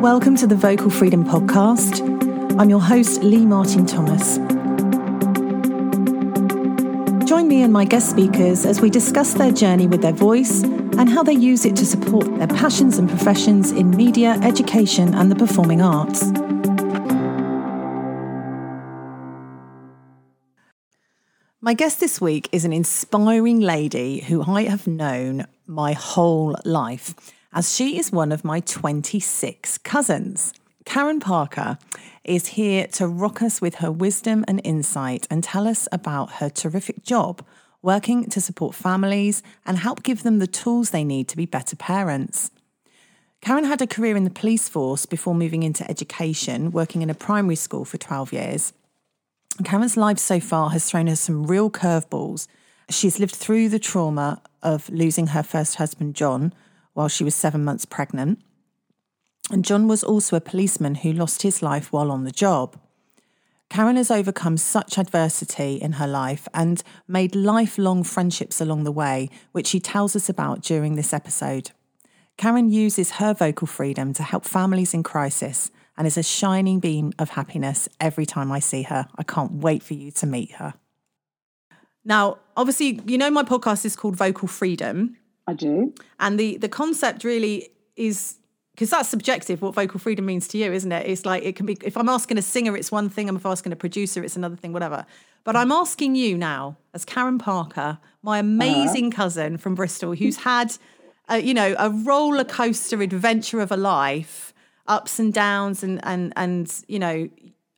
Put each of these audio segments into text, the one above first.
welcome to the Vocal Freedom Podcast. I'm your host, Lee Martin Thomas. Join me and my guest speakers as we discuss their journey with their voice and how they use it to support their passions and professions in media, education, and the performing arts. My guest this week is an inspiring lady who I have known my whole life, as she is one of my 26 cousins. Karen Parker is here to rock us with her wisdom and insight and tell us about her terrific job working to support families and help give them the tools they need to be better parents. Karen had a career in the police force before moving into education, working in a primary school for 12 years. Karen's life so far has thrown her some real curveballs. She's lived through the trauma of losing her first husband, John, while she was seven months pregnant. And John was also a policeman who lost his life while on the job. Karen has overcome such adversity in her life and made lifelong friendships along the way, which she tells us about during this episode. Karen uses her vocal freedom to help families in crisis and is a shining beam of happiness every time I see her. I can't wait for you to meet her. Now, obviously, you know my podcast is called Vocal Freedom. I do. And the the concept really is because that's subjective what vocal freedom means to you, isn't it? It's like it can be if I'm asking a singer, it's one thing, and if I'm asking a producer, it's another thing, whatever. But I'm asking you now, as Karen Parker, my amazing uh-huh. cousin from Bristol, who's had, a, you know, a roller coaster adventure of a life, ups and downs, and and and you know,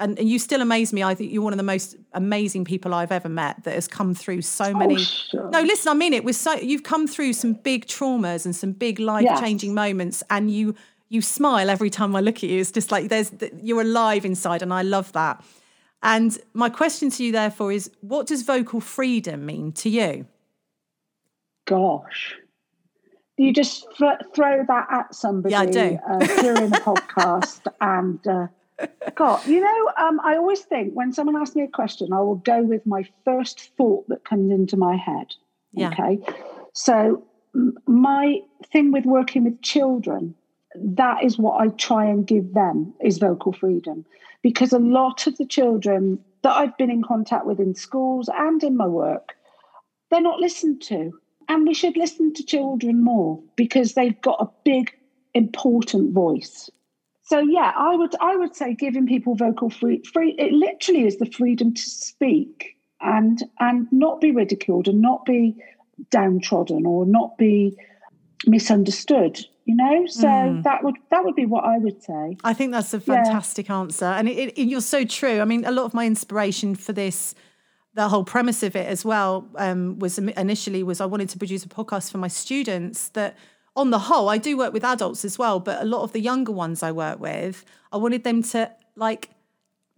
and, and, you still amaze me. I think you're one of the most amazing people I've ever met that has come through so oh, many. Oh, sure. No, listen, I mean it. Was so you've come through some big traumas and some big life changing yes. moments, and you you smile every time I look at you. It's just like there's you're alive inside, and I love that. And my question to you, therefore, is what does vocal freedom mean to you? Gosh, you just th- throw that at somebody yeah. Uh, during a podcast, and uh, God, you know, um, I always think when someone asks me a question, I will go with my first thought that comes into my head. Yeah. Okay, so my thing with working with children that is what I try and give them is vocal freedom. Because a lot of the children that I've been in contact with in schools and in my work, they're not listened to. And we should listen to children more because they've got a big, important voice. So yeah, I would I would say giving people vocal free free it literally is the freedom to speak and and not be ridiculed and not be downtrodden or not be misunderstood you know so mm. that would that would be what i would say i think that's a fantastic yeah. answer and it, it, you're so true i mean a lot of my inspiration for this the whole premise of it as well um, was initially was i wanted to produce a podcast for my students that on the whole i do work with adults as well but a lot of the younger ones i work with i wanted them to like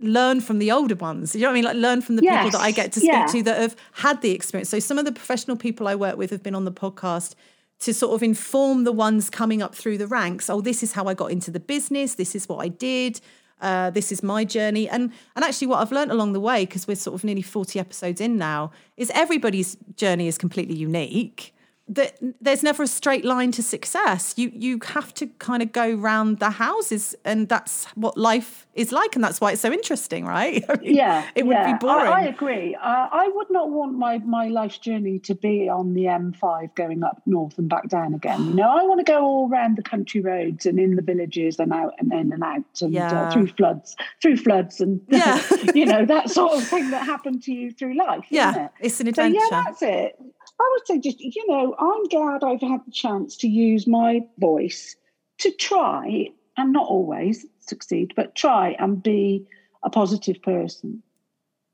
learn from the older ones. You know what i mean? Like learn from the yes. people that i get to speak yeah. to that have had the experience. So some of the professional people i work with have been on the podcast to sort of inform the ones coming up through the ranks oh this is how i got into the business. This is what i did. Uh, this is my journey. And and actually what i've learned along the way because we're sort of nearly 40 episodes in now is everybody's journey is completely unique that there's never a straight line to success. You you have to kind of go round the houses, and that's what life is like, and that's why it's so interesting, right? I mean, yeah, it would yeah. be boring. I, I agree. Uh, I would not want my my life's journey to be on the M5 going up north and back down again. You know, I want to go all around the country roads and in the villages and out and in and out and uh, yeah. uh, through floods, through floods, and yeah. you know that sort of thing that happened to you through life. Yeah, it? it's an adventure. So, yeah, that's it. I would say just, you know, I'm glad I've had the chance to use my voice to try and not always succeed, but try and be a positive person.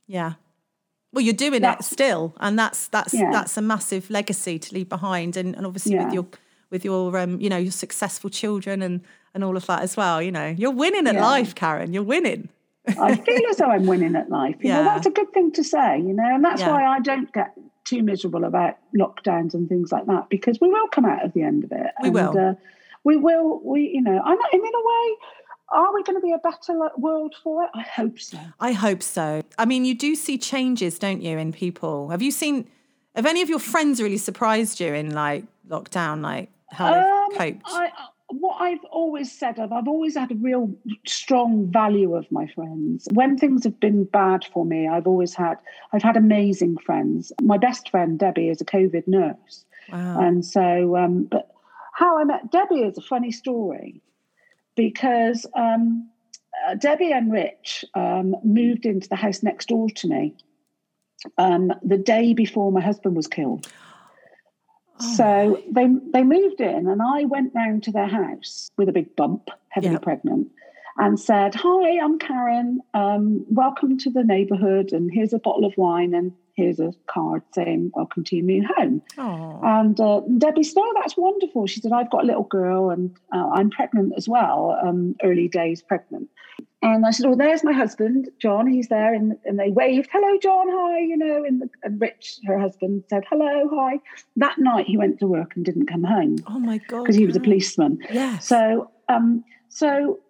Yeah. Well, you're doing that's, it still, and that's that's yeah. that's a massive legacy to leave behind, and, and obviously yeah. with your with your um, you know your successful children and and all of that as well. You know, you're winning at yeah. life, Karen. You're winning. I feel as though I'm winning at life. You yeah. know, that's a good thing to say. You know, and that's why I don't get too miserable about lockdowns and things like that because we will come out of the end of it. We and, will. Uh, we will. We, you know, I'm in a way. Are we going to be a better world for it? I hope so. I hope so. I mean, you do see changes, don't you, in people? Have you seen? Have any of your friends really surprised you in like lockdown, like how um, they've coped? I, what I've always said, I've, I've always had a real strong value of my friends. When things have been bad for me, I've always had, I've had amazing friends. My best friend, Debbie, is a COVID nurse. Wow. And so, um, but how I met Debbie is a funny story because um, uh, Debbie and Rich um, moved into the house next door to me um, the day before my husband was killed. Oh so they they moved in, and I went round to their house with a big bump, heavily yep. pregnant, and said, "Hi, I'm Karen. Um, welcome to the neighbourhood, and here's a bottle of wine, and here's a card saying welcome to your new home." Aww. And uh, Debbie said, "Oh, that's wonderful." She said, "I've got a little girl, and uh, I'm pregnant as well, um, early days pregnant." And I said, "Oh, there's my husband, John. He's there." And, and they waved, "Hello, John. Hi." You know, and, the, and Rich, her husband, said, "Hello, hi." That night, he went to work and didn't come home. Oh my god! Because he was a policeman. Yes. So, um, so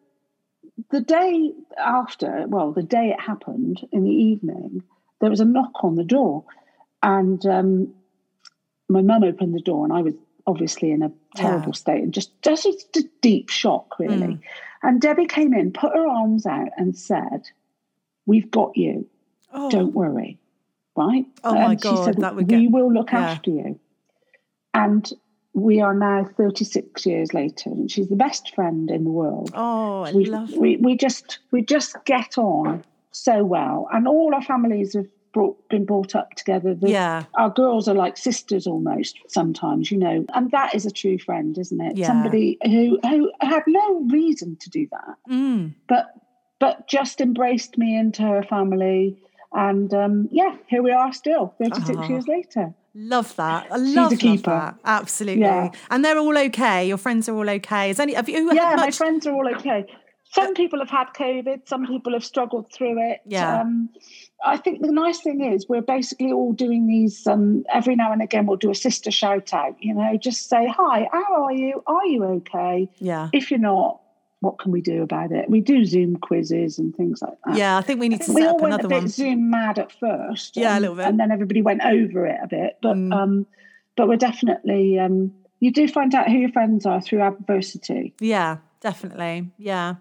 the day after, well, the day it happened in the evening, there was a knock on the door, and um, my mum opened the door, and I was obviously in a terrible yeah. state and just just a deep shock, really. Mm. And Debbie came in, put her arms out, and said, We've got you. Oh. Don't worry. Right? Oh and my God. She said, that would We get... will look yeah. after you. And we are now 36 years later, and she's the best friend in the world. Oh, I we, love we, we just we just get on so well. And all our families have brought, been brought up together. The, yeah. Our girls are like sisters almost sometimes, you know, and that is a true friend, isn't it? Yeah. Somebody who who had no reason to do that, mm. but but just embraced me into her family. And um, yeah, here we are still, 36 uh-huh. years later. Love that. I love, love that. Absolutely. Yeah. And they're all okay. Your friends are all okay. Is any have you Yeah, much... my friends are all okay. Some people have had COVID, some people have struggled through it. Yeah. Um, I think the nice thing is we're basically all doing these um, every now and again we'll do a sister shout out, you know, just say, Hi, how are you? Are you okay? Yeah. If you're not, what can we do about it? We do Zoom quizzes and things like that. Yeah, I think we need to. We all went a bit one. Zoom mad at first. Yeah, a little bit, and then everybody went over it a bit. But mm. um, but we're definitely um, you do find out who your friends are through adversity. Yeah, definitely. Yeah.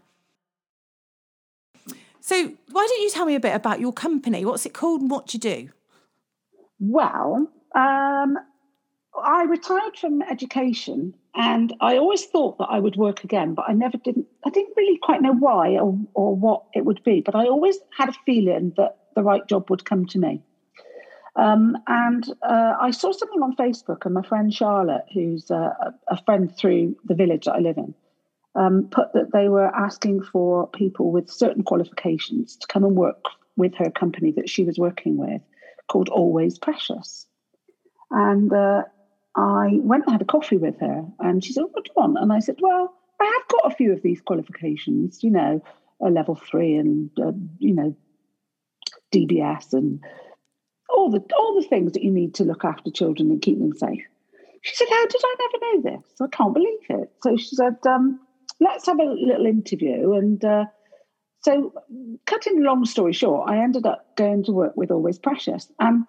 So, why don't you tell me a bit about your company? What's it called and what do you do? Well, um, I retired from education and I always thought that I would work again, but I never didn't. I didn't really quite know why or, or what it would be, but I always had a feeling that the right job would come to me. Um, and uh, I saw something on Facebook, and my friend Charlotte, who's a, a friend through the village that I live in, um, put that they were asking for people with certain qualifications to come and work with her company that she was working with called Always Precious. And uh, I went and had a coffee with her, and she said, What do you want? And I said, Well, I have got a few of these qualifications, you know, a level three and, uh, you know, DBS and all the all the things that you need to look after children and keep them safe. She said, How did I never know this? I can't believe it. So she said, um, let's have a little interview. And uh, so, cutting a long story short, I ended up going to work with Always Precious. And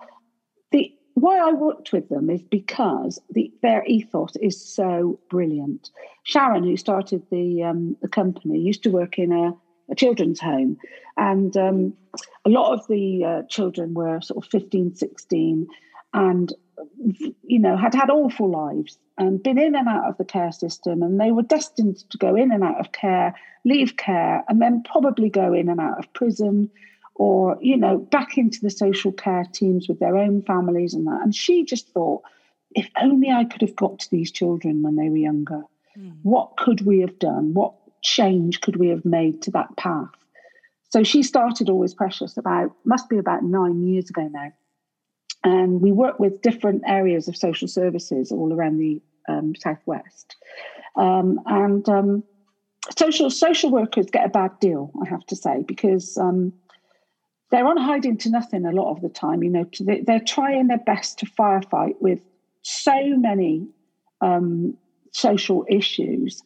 the why I worked with them is because the, their ethos is so brilliant. Sharon, who started the um, the company, used to work in a, a children's home, and um, a lot of the uh, children were sort of 15, 16, and you know had had awful lives and been in and out of the care system, and they were destined to go in and out of care, leave care, and then probably go in and out of prison or, you know, back into the social care teams with their own families and that. And she just thought, if only I could have got to these children when they were younger, mm. what could we have done? What change could we have made to that path? So she started Always Precious about, must be about nine years ago now. And we work with different areas of social services all around the um, southwest. Um, and um, social social workers get a bad deal, I have to say, because um, they're on hiding to nothing a lot of the time. You know, they're trying their best to firefight with so many um, social issues.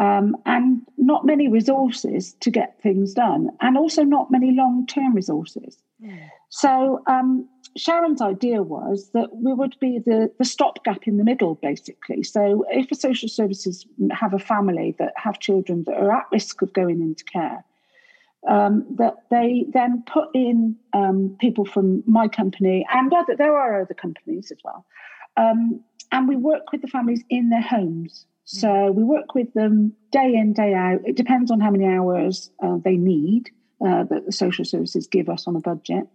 Um, and not many resources to get things done, and also not many long term resources. Mm. So, um, Sharon's idea was that we would be the, the stopgap in the middle, basically. So, if a social services have a family that have children that are at risk of going into care, um, that they then put in um, people from my company and other, there are other companies as well. Um, and we work with the families in their homes. So we work with them day in, day out. It depends on how many hours uh, they need uh, that the social services give us on a budget.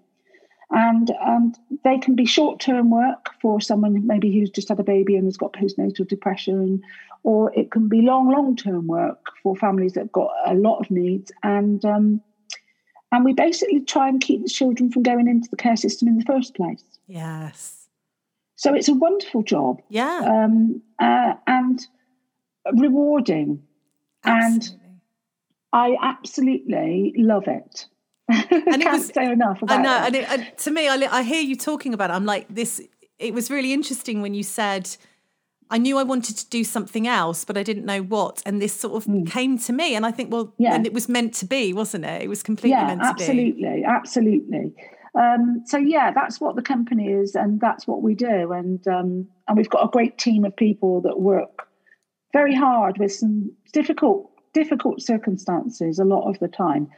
And and they can be short term work for someone maybe who's just had a baby and has got postnatal depression, or it can be long, long term work for families that have got a lot of needs. And um, and we basically try and keep the children from going into the care system in the first place. Yes. So it's a wonderful job. Yeah. Um, uh, and rewarding. Absolutely. And I absolutely love it. and it was say enough about I know, it. and, it, and to me, I, I hear you talking about it. I'm like this. It was really interesting when you said, "I knew I wanted to do something else, but I didn't know what." And this sort of mm. came to me, and I think, well, yeah. and it was meant to be, wasn't it? It was completely yeah, meant to absolutely, be. Absolutely, absolutely. Um, so yeah, that's what the company is, and that's what we do, and um, and we've got a great team of people that work very hard with some difficult difficult circumstances a lot of the time.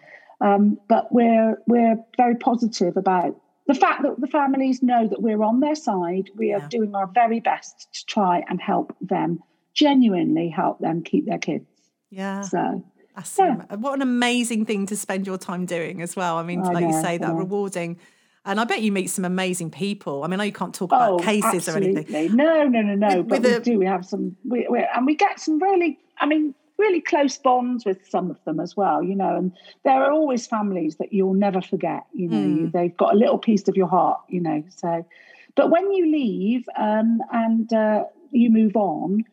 Um, but we're we're very positive about the fact that the families know that we're on their side. We are yeah. doing our very best to try and help them, genuinely help them keep their kids. Yeah. So that's yeah. what an amazing thing to spend your time doing as well. I mean, I like know, you say, that rewarding. And I bet you meet some amazing people. I mean, I know you can't talk about oh, cases absolutely. or anything. No, no, no, no. With, but with we a, do. We have some, we, and we get some really. I mean, really close bonds with some of them as well, you know, and there are always families that you'll never forget, you know, mm. they've got a little piece of your heart, you know, so, but when you leave um, and uh, you move on,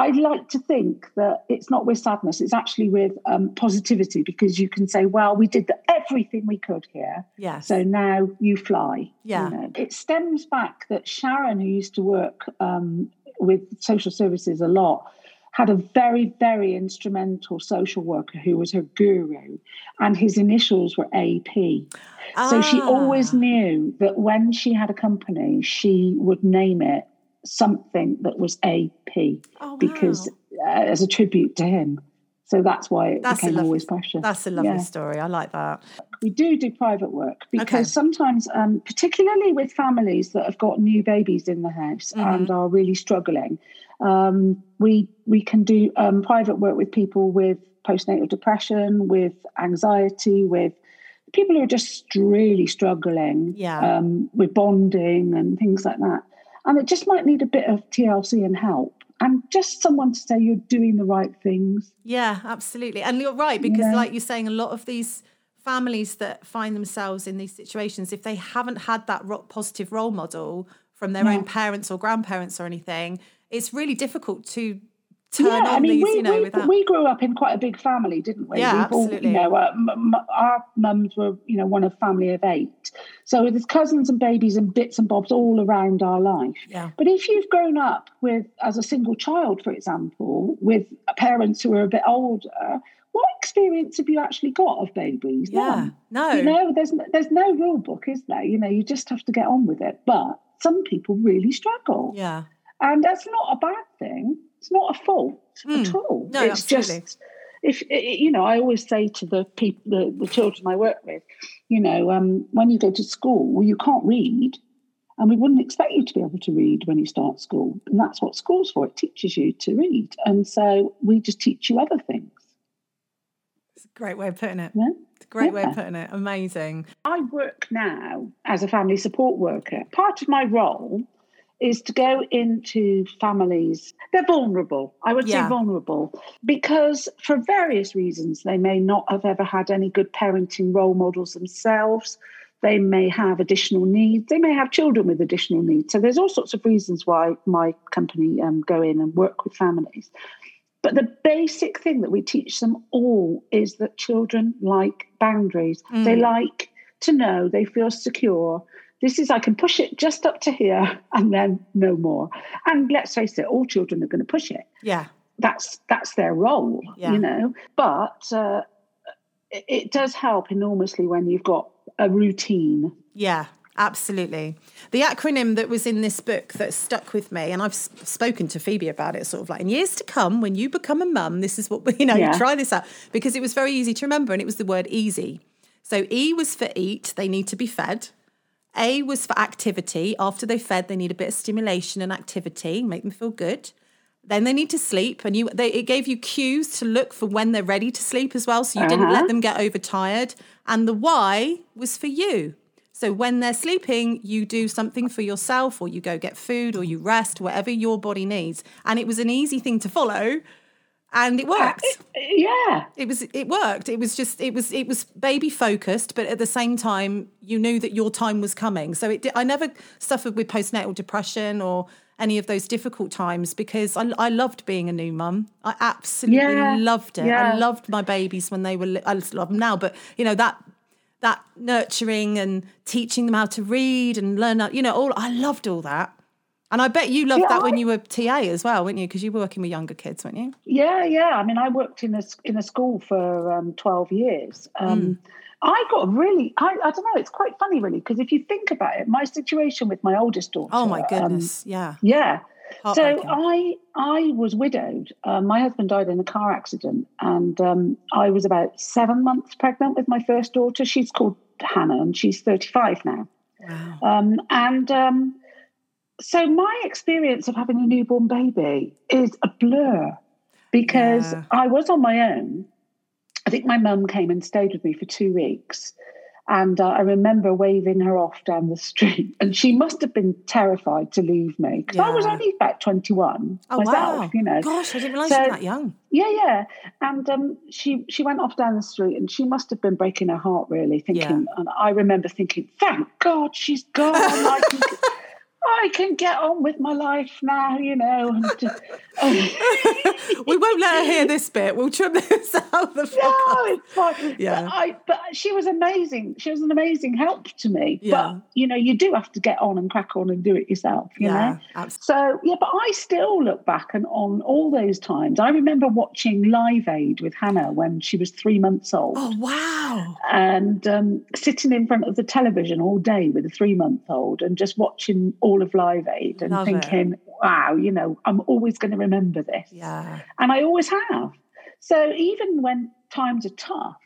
I'd like to think that it's not with sadness, it's actually with um, positivity because you can say, well, we did the, everything we could here. Yes. So now you fly. Yeah. You know. It stems back that Sharon, who used to work um, with social services a lot, had a very, very instrumental social worker who was her guru, and his initials were AP. Ah. So she ah. always knew that when she had a company, she would name it something that was AP oh, wow. because uh, as a tribute to him. So that's why it that's became lovely, always precious. That's a lovely yeah. story. I like that. We do do private work because okay. sometimes, um, particularly with families that have got new babies in the house mm-hmm. and are really struggling, um, we we can do um, private work with people with postnatal depression, with anxiety, with people who are just really struggling yeah. um, with bonding and things like that. And it just might need a bit of TLC and help and just someone to say you're doing the right things. Yeah, absolutely. And you're right, because yeah. like you're saying, a lot of these families that find themselves in these situations, if they haven't had that positive role model from their yeah. own parents or grandparents or anything, it's really difficult to turn yeah, on I mean, these, we, you know, we, without... we grew up in quite a big family, didn't we? Yeah, We've absolutely. All, you know, uh, m- our mums were, you know, one of family of eight. So there's cousins and babies and bits and bobs all around our life. Yeah. But if you've grown up with, as a single child, for example, with parents who are a bit older, what experience have you actually got of babies? Yeah, None. no. You know, there's there's no rule book, is there? You know, you just have to get on with it. But some people really struggle. Yeah. And that's not a bad thing. It's not a fault mm. at all. No, it's absolutely. just if you know, I always say to the people, the, the children I work with, you know, um, when you go to school, you can't read, and we wouldn't expect you to be able to read when you start school, and that's what school's for. It teaches you to read, and so we just teach you other things. It's a great way of putting it. Yeah. It's a great yeah. way of putting it. Amazing. I work now as a family support worker. Part of my role is to go into families. They're vulnerable. I would yeah. say vulnerable because for various reasons they may not have ever had any good parenting role models themselves. They may have additional needs. They may have children with additional needs. So there's all sorts of reasons why my company um, go in and work with families. But the basic thing that we teach them all is that children like boundaries. Mm. They like to know they feel secure this is, I can push it just up to here and then no more. And let's face it, all children are going to push it. Yeah. that's that's their role, Yeah. you know. But uh, it, does help enormously when you've got a routine. Yeah, absolutely. The acronym that was in this book that stuck with me, and I've spoken to Phoebe about it, sort of like in years to come, when you become a mum, this is what you know. Yeah. You try this out because it was very easy to remember, and it was the word easy. So E was for eat; they need to be fed. A was for activity. After they fed, they need a bit of stimulation and activity, make them feel good. Then they need to sleep, and you they, it gave you cues to look for when they're ready to sleep as well, so you didn't let uh-huh. them get overtired. And the Y was for you. So when they're sleeping, you do something for yourself, or you go get food, or you rest, whatever your body needs. And it was an easy thing to follow, and it uh, worked. Yeah, it was it worked. It was just it was it was baby focused but at the same time you knew that your time was coming. So it i never suffered with postnatal depression or any of those difficult times because i, I loved being a new mum. I absolutely Yeah, loved it. I loved my babies when they were i love them now but you know that that nurturing and teaching them how to read and learn how- you know all i loved all that and i bet you loved Yeah, that when you were TA as well weren't you because you were working with younger kids weren't you yeah, yeah. I mean, I worked in a in a school for um, twelve years. Um, Hmm. I got really, I, I don't know. It's quite funny, really, because if you think about it, my situation with my oldest daughter. oh my um, goodness yeah Yeah. So I I was widowed. Um, my husband died in a car accident, and um, I was about seven months pregnant with my first daughter. She's called Hannah, and she's thirty five now. wow Um, and um, so my experience of having a newborn baby is a blur because Yeah. I was on my own. I think my mum came and stayed with me for two weeks. And uh, I remember waving her off down the street, and she must have been terrified to leave me because I was only about 21 Oh myself, wow! you know. Gosh, I didn't realise So- you were that young. Yeah, yeah. And um, she she went off down the street, and she must have been breaking her heart, really, thinking. And I remember thinking, "Thank God she's gone. I can, I can get on with my life now," you know. Just, we won't let her hear this bit. We'll trim this out. The no, podcast. it's fine. Yeah. But, I, but she was amazing. She was an amazing help to me. Yeah. But you know, you do have to get on and crack on and do it yourself. You know. Yeah, absolutely. So yeah, but I still look back and on all those times. I remember watching Live Aid with Hannah when she was three months old. Oh wow! and um, sitting in front of the television all day with a three month old and just watching all of Live Aid and Love it. thinking, wow, you know, I'm always going to remember this. Yeah, And I always have. So even when times are tough,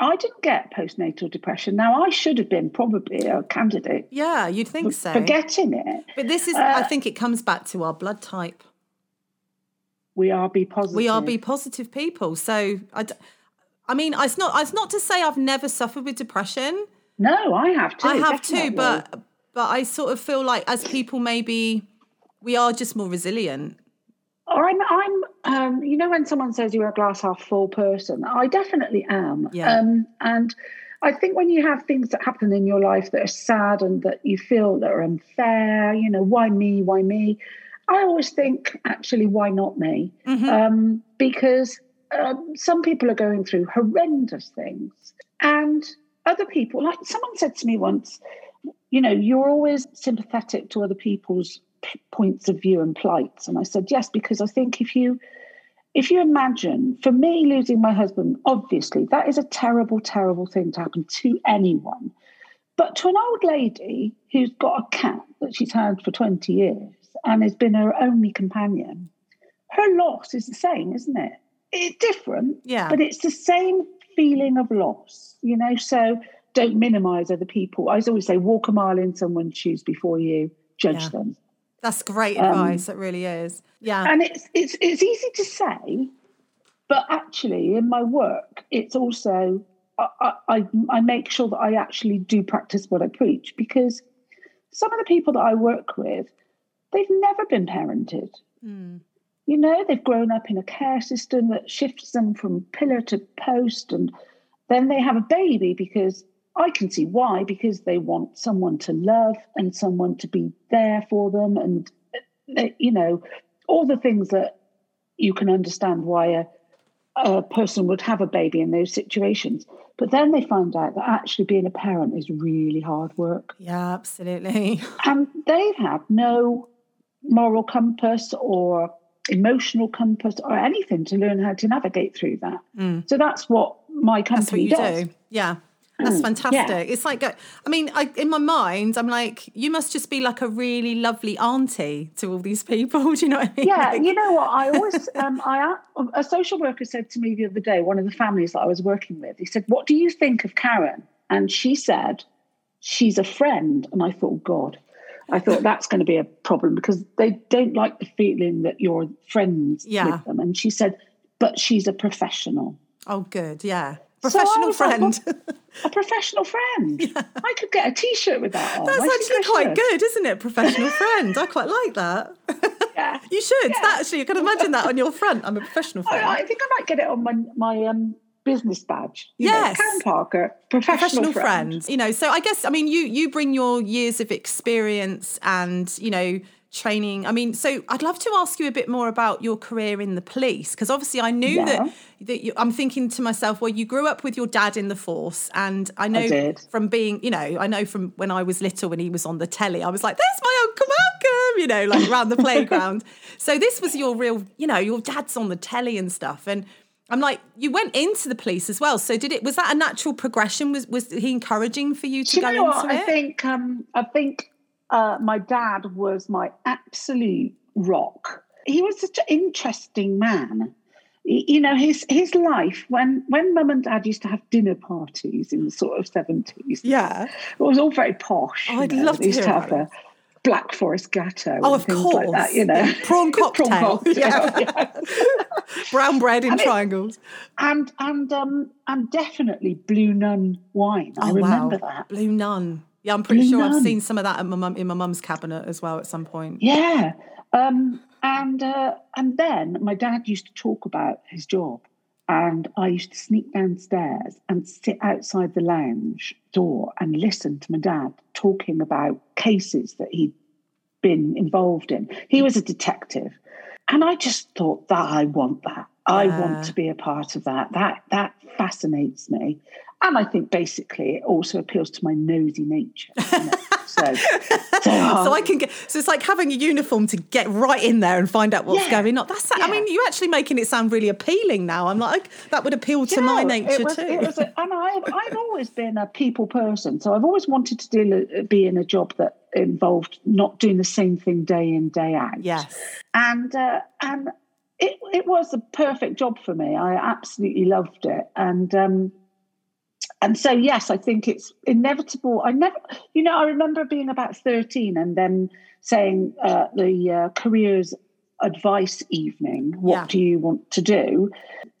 I didn't get postnatal depression. Now, I should have been probably a candidate yeah. You'd think so. for getting it. but this is. I Uh, think it comes back to our blood type. We are B positive. We are B positive people. So I. d- I mean, it's not. It's not to say I've never suffered with depression. No, I have too. I have too, but but I sort of feel like as people, maybe we are just more resilient. Or I'm, I'm, um, you know, when someone says you're a glass half full person, I definitely am. Yeah. Um, and I think when you have things that happen in your life that are sad and that you feel that are unfair, you know, why me? Why me? I always think, actually, why not me? Mhm. Um, because um, some people are going through horrendous things, and other people, like someone said to me once, you know, you're always sympathetic to other people's p- points of view and plights. And I said, yes, because I think if you if you imagine, for me, losing my husband, obviously that is a terrible, terrible thing to happen to anyone. But to an old lady who's got a cat that she's had for 20 years and has been her only companion, her loss is the same, isn't it? It's different, Yeah. but it's the same feeling of loss, you know? So don't minimize other people. I always say, walk a mile in someone's shoes before you judge Yeah. them. That's great Um, advice. It really is. Yeah. And it's it's it's easy to say, but actually in my work, it's also I, I I make sure that I actually do practice what I preach because some of the people that I work with, they've never been parented. Mm. You know, they've grown up in a care system that shifts them from pillar to post, and then they have a baby because I can see why, because they want someone to love and someone to be there for them, and uh, you know, all the things that you can understand why a, a person would have a baby in those situations. But then they find out that actually being a parent is really hard work Yeah, absolutely. and they've had no moral compass or emotional compass or anything to learn how to navigate through that. Mm. So that's what my company what does. do. Yeah. That's fantastic. Yeah. It's like, I mean, I, in my mind, I'm like, you must just be like a really lovely auntie to all these people. Do you know what I mean? Yeah, Like- you know what? I always, um, I a social worker said to me the other day, one of the families that I was working with, he said, "What do you think of Karen?" And she said, "She's a friend." And I thought, God, I thought that's going to be a problem because they don't like the feeling that you're friends Yeah. with them. And she said, "But she's a professional." Oh, good. Yeah. So Professional like, friend. well, a professional friend. I could get a T-shirt with that on. That's I actually quite good, isn't it? Professional friend. I quite like that. Yeah. You should. That actually, you can imagine that on your front. I'm a professional friend. I, I think I might get it on my my um, business badge. You know, Yes. Karen Parker, professional, professional friend. friends you know so i guess i mean you you bring your years of experience and you know training i mean so i'd love to ask you a bit more about your career in the police because obviously i knew Yeah. that that you, i'm thinking to myself well you grew up with your dad in the force and i know did. from being you know i know from when i was little when he was on the telly i was like there's my uncle malcolm you know like around the playground so this was your real you know your dad's on the telly and stuff and I'm like, you went into the police as well. So did it? Was that a natural progression? Was was he encouraging for you to Do go you know into what? it? I think um, I think uh, my dad was my absolute rock. He was such an interesting man. You know, his his life when when mum and dad used to have dinner parties in the sort of seventies. yeah. It was all very posh. Oh, I'd know, love to hear to have a Black Forest Gateau. Oh, of course. like that, you know. Prawn cocktail. cocktail, Yeah. yeah. Brown bread in And it- triangles. and and um and definitely Blue Nun wine. I Oh, remember wow. that. Blue Nun. Yeah, I'm pretty sure I've seen some of that in my mum in my mum's cabinet as well at some point. Yeah. Um, and uh, and then my dad used to talk about his job, and I used to sneak downstairs and sit outside the lounge door and listen to my dad talking about cases that he'd been involved in. He was a detective, and I just thought that I want that. I want to be a part of that. That that fascinates me, and I think basically it also appeals to my nosy nature. you know. So, so, so I can get so it's like having a uniform to get right in there and find out what's Yeah. going on. That's I mean, you're actually making it sound really appealing now. I'm like, that would appeal to You my nature was, too. A, and I've, I've always been a people person. So I've always wanted to do, be in a job that involved not doing the same thing day in, day out. yes. And, uh, and it, it was the perfect job for me. I absolutely loved it. And, um, and so, yes, I think it's inevitable. I never, you know, I remember being about 13 and then saying uh, the uh, careers advice evening, what Yeah. do you want to do?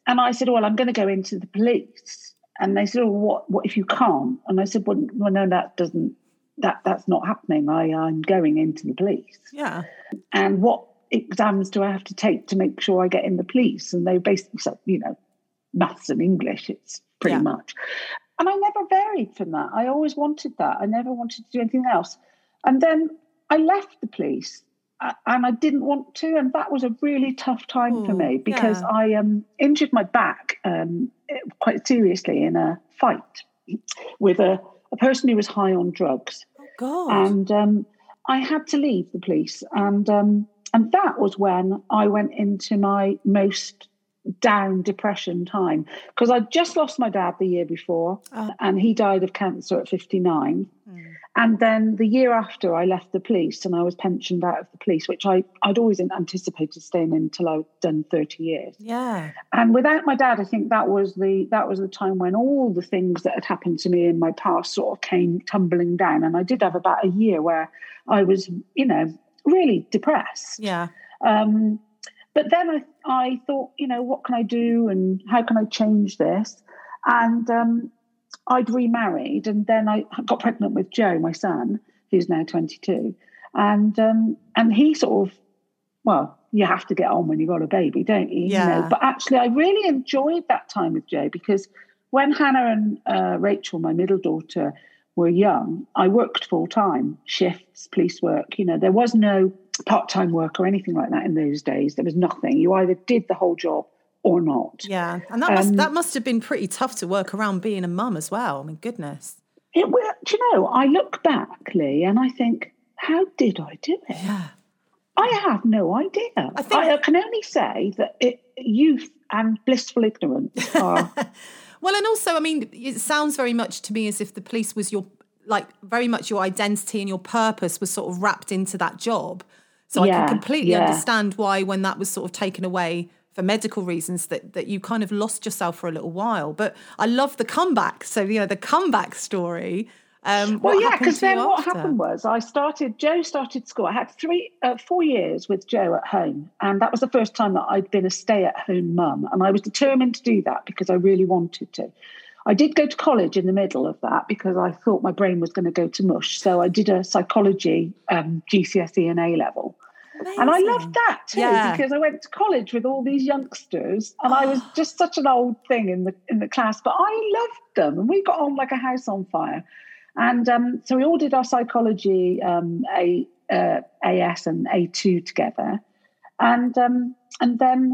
And I said, well, I'm going to go into the police. And they said, well what, what if you can't? And I said, well, well no, that doesn't, that, that's not happening. I, I'm going into the police. Yeah. And what exams do I have to take to make sure I get in the police? And they basically said, you know, maths and English, it's pretty Yeah. much. And I never varied from that. I always wanted that. I never wanted to do anything else. And then I left the police and I didn't want to. And that was a really tough time for me because yeah. I um, injured my back um, quite seriously in a fight with a, a person who was high on drugs Oh God. and um, I had to leave the police, and um, and that was when I went into my most down depression time because I'd just lost my dad the year before, Oh. and he died of cancer at fifty nine. Mm. And then the year after, I left the police and I was pensioned out of the police, which I, I'd always anticipated staying in until I'd done 30 years. yeah. And without my dad, I think that was the that was the time when all the things that had happened to me in my past sort of came tumbling down. And I did have about a year where I was, you know, really depressed. Yeah. Um, but then I, I thought, you know, what can I do and how can I change this? And um, I'd remarried, and then I got pregnant with Joe, my son, who's now 22, and um, and he sort of, well, you have to get on when you've got a baby, don't you? You Yeah. know, but actually, I really enjoyed that time with Joe because when Hannah and uh, Rachel, my middle daughter, were young, I worked full time, shifts, police work. You know, there was no part time work or anything like that in those days. There was nothing. You either did the whole job or not. Yeah. And that must Um, that must have been pretty tough to work around being a mum as well. I mean, goodness. It, wa- do you know, I look back, Lee, and I think, how did I do it? Yeah. I have no idea. I, think, I can only say that it, youth and blissful ignorance are. well, and also, I mean, it sounds very much to me as if the police was your, like, very much your identity and your purpose was sort of wrapped into that job. So yeah, I can completely yeah. understand why, when that was sort of taken away for medical reasons, that that you kind of lost yourself for a little while. But I love the comeback. So you know, the comeback story um, well, yeah, because then after? what happened was I started. Joe started school. I had three, uh, four years with Joe at home, and that was the first time that I'd been a stay-at-home mum, and I was determined to do that because I really wanted to. I did go to college in the middle of that because I thought my brain was going to go to mush. So I did a psychology um, GCSE and A level. Amazing. And I loved that too yeah. because I went to college with all these youngsters and I was just such an old thing in the in the class, but I loved them and we got on like a house on fire. And um, so we all did our psychology um, A, uh, AS and A2 together. And, um, and then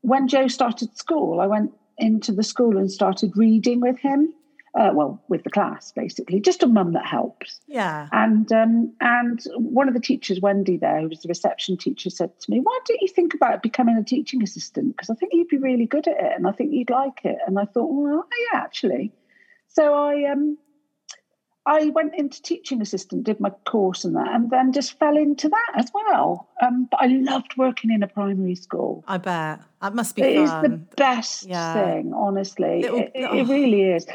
when Joe started school, I went into the school and started reading with him. Uh, well, with the class, basically, just a mum that helps. Yeah. And um, and one of the teachers, Wendy, there, who was the reception teacher, said to me, "Why don't you think about becoming a teaching assistant? Because I think you'd be really good at it, and I think you'd like it." And I thought, well, yeah, actually. So I um I went into teaching assistant, did my course and that, and then just fell into that as well. Um, but I loved working in a primary school. I bet that must be. It fun. is the best yeah. thing, honestly. Little, it, oh. it really is.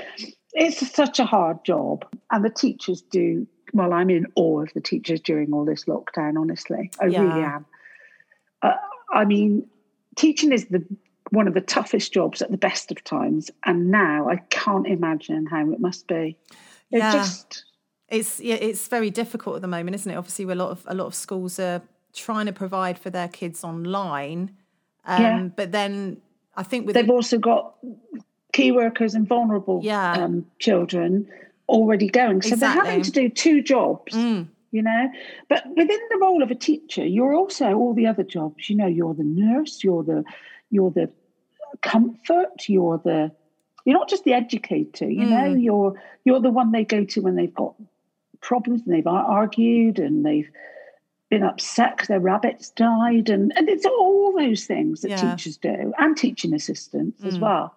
It's such a hard job, and the teachers do. Well, I'm in awe of the teachers during all this lockdown. Honestly, I yeah. really am. Uh, I mean, teaching is the one of the toughest jobs at the best of times, and now I can't imagine how it must be. It yeah. just it's yeah, it's very difficult at the moment, isn't it? Obviously, a lot of a lot of schools are trying to provide for their kids online, um, yeah. but then I think they've the, also got key workers and vulnerable yeah. um, children already going, so exactly. they're having to do two jobs. Mm. You know, but within the role of a teacher, you're also all the other jobs. You know, you're the nurse, you're the you're the comfort, you're the you're not just the educator, you mm. know, you're you're the one they go to when they've got problems and they've argued and they've been upset because their rabbits died and, and it's all those things that yeah. teachers do and teaching assistants mm. as well.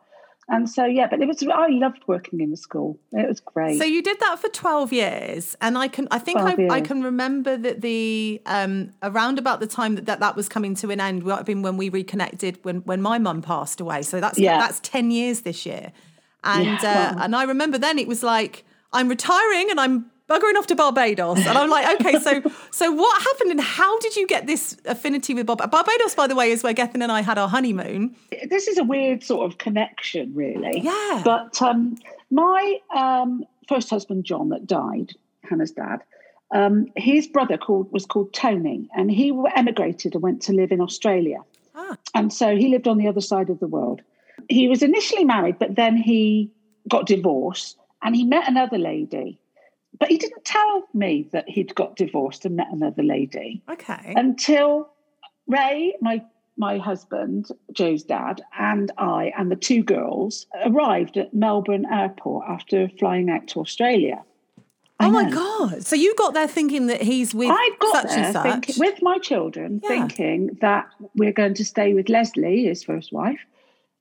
And so, yeah, but it was, I loved working in the school. It was great. So you did that for 12 years. And I can, I think I, I, can remember that the, um, around about the time that, that that was coming to an end, would have been when we reconnected when, when my mum passed away. So that's, yeah. that's 10 years this year. And, yeah, uh, and I remember then it was like, I'm retiring and I'm buggering off to Barbados. And I'm like, okay, so so what happened and how did you get this affinity with Barbados? Barbados, by the way, is where Gethin and I had our honeymoon. This is a weird sort of connection, really. Yeah. But um, my um, first husband, John, that died, Hannah's dad, um, his brother called was called Tony, and he emigrated and went to live in Australia. Ah. And so he lived on the other side of the world. He was initially married, but then he got divorced and he met another lady but he didn't tell me that he'd got divorced and met another lady. Okay. Until Ray, my my husband, Joe's dad, and I and the two girls arrived at Melbourne Airport after flying out to Australia. Oh my god! So you got there thinking that he's with I got such and such thinking, with my children, yeah. thinking that we're going to stay with Leslie, his first wife,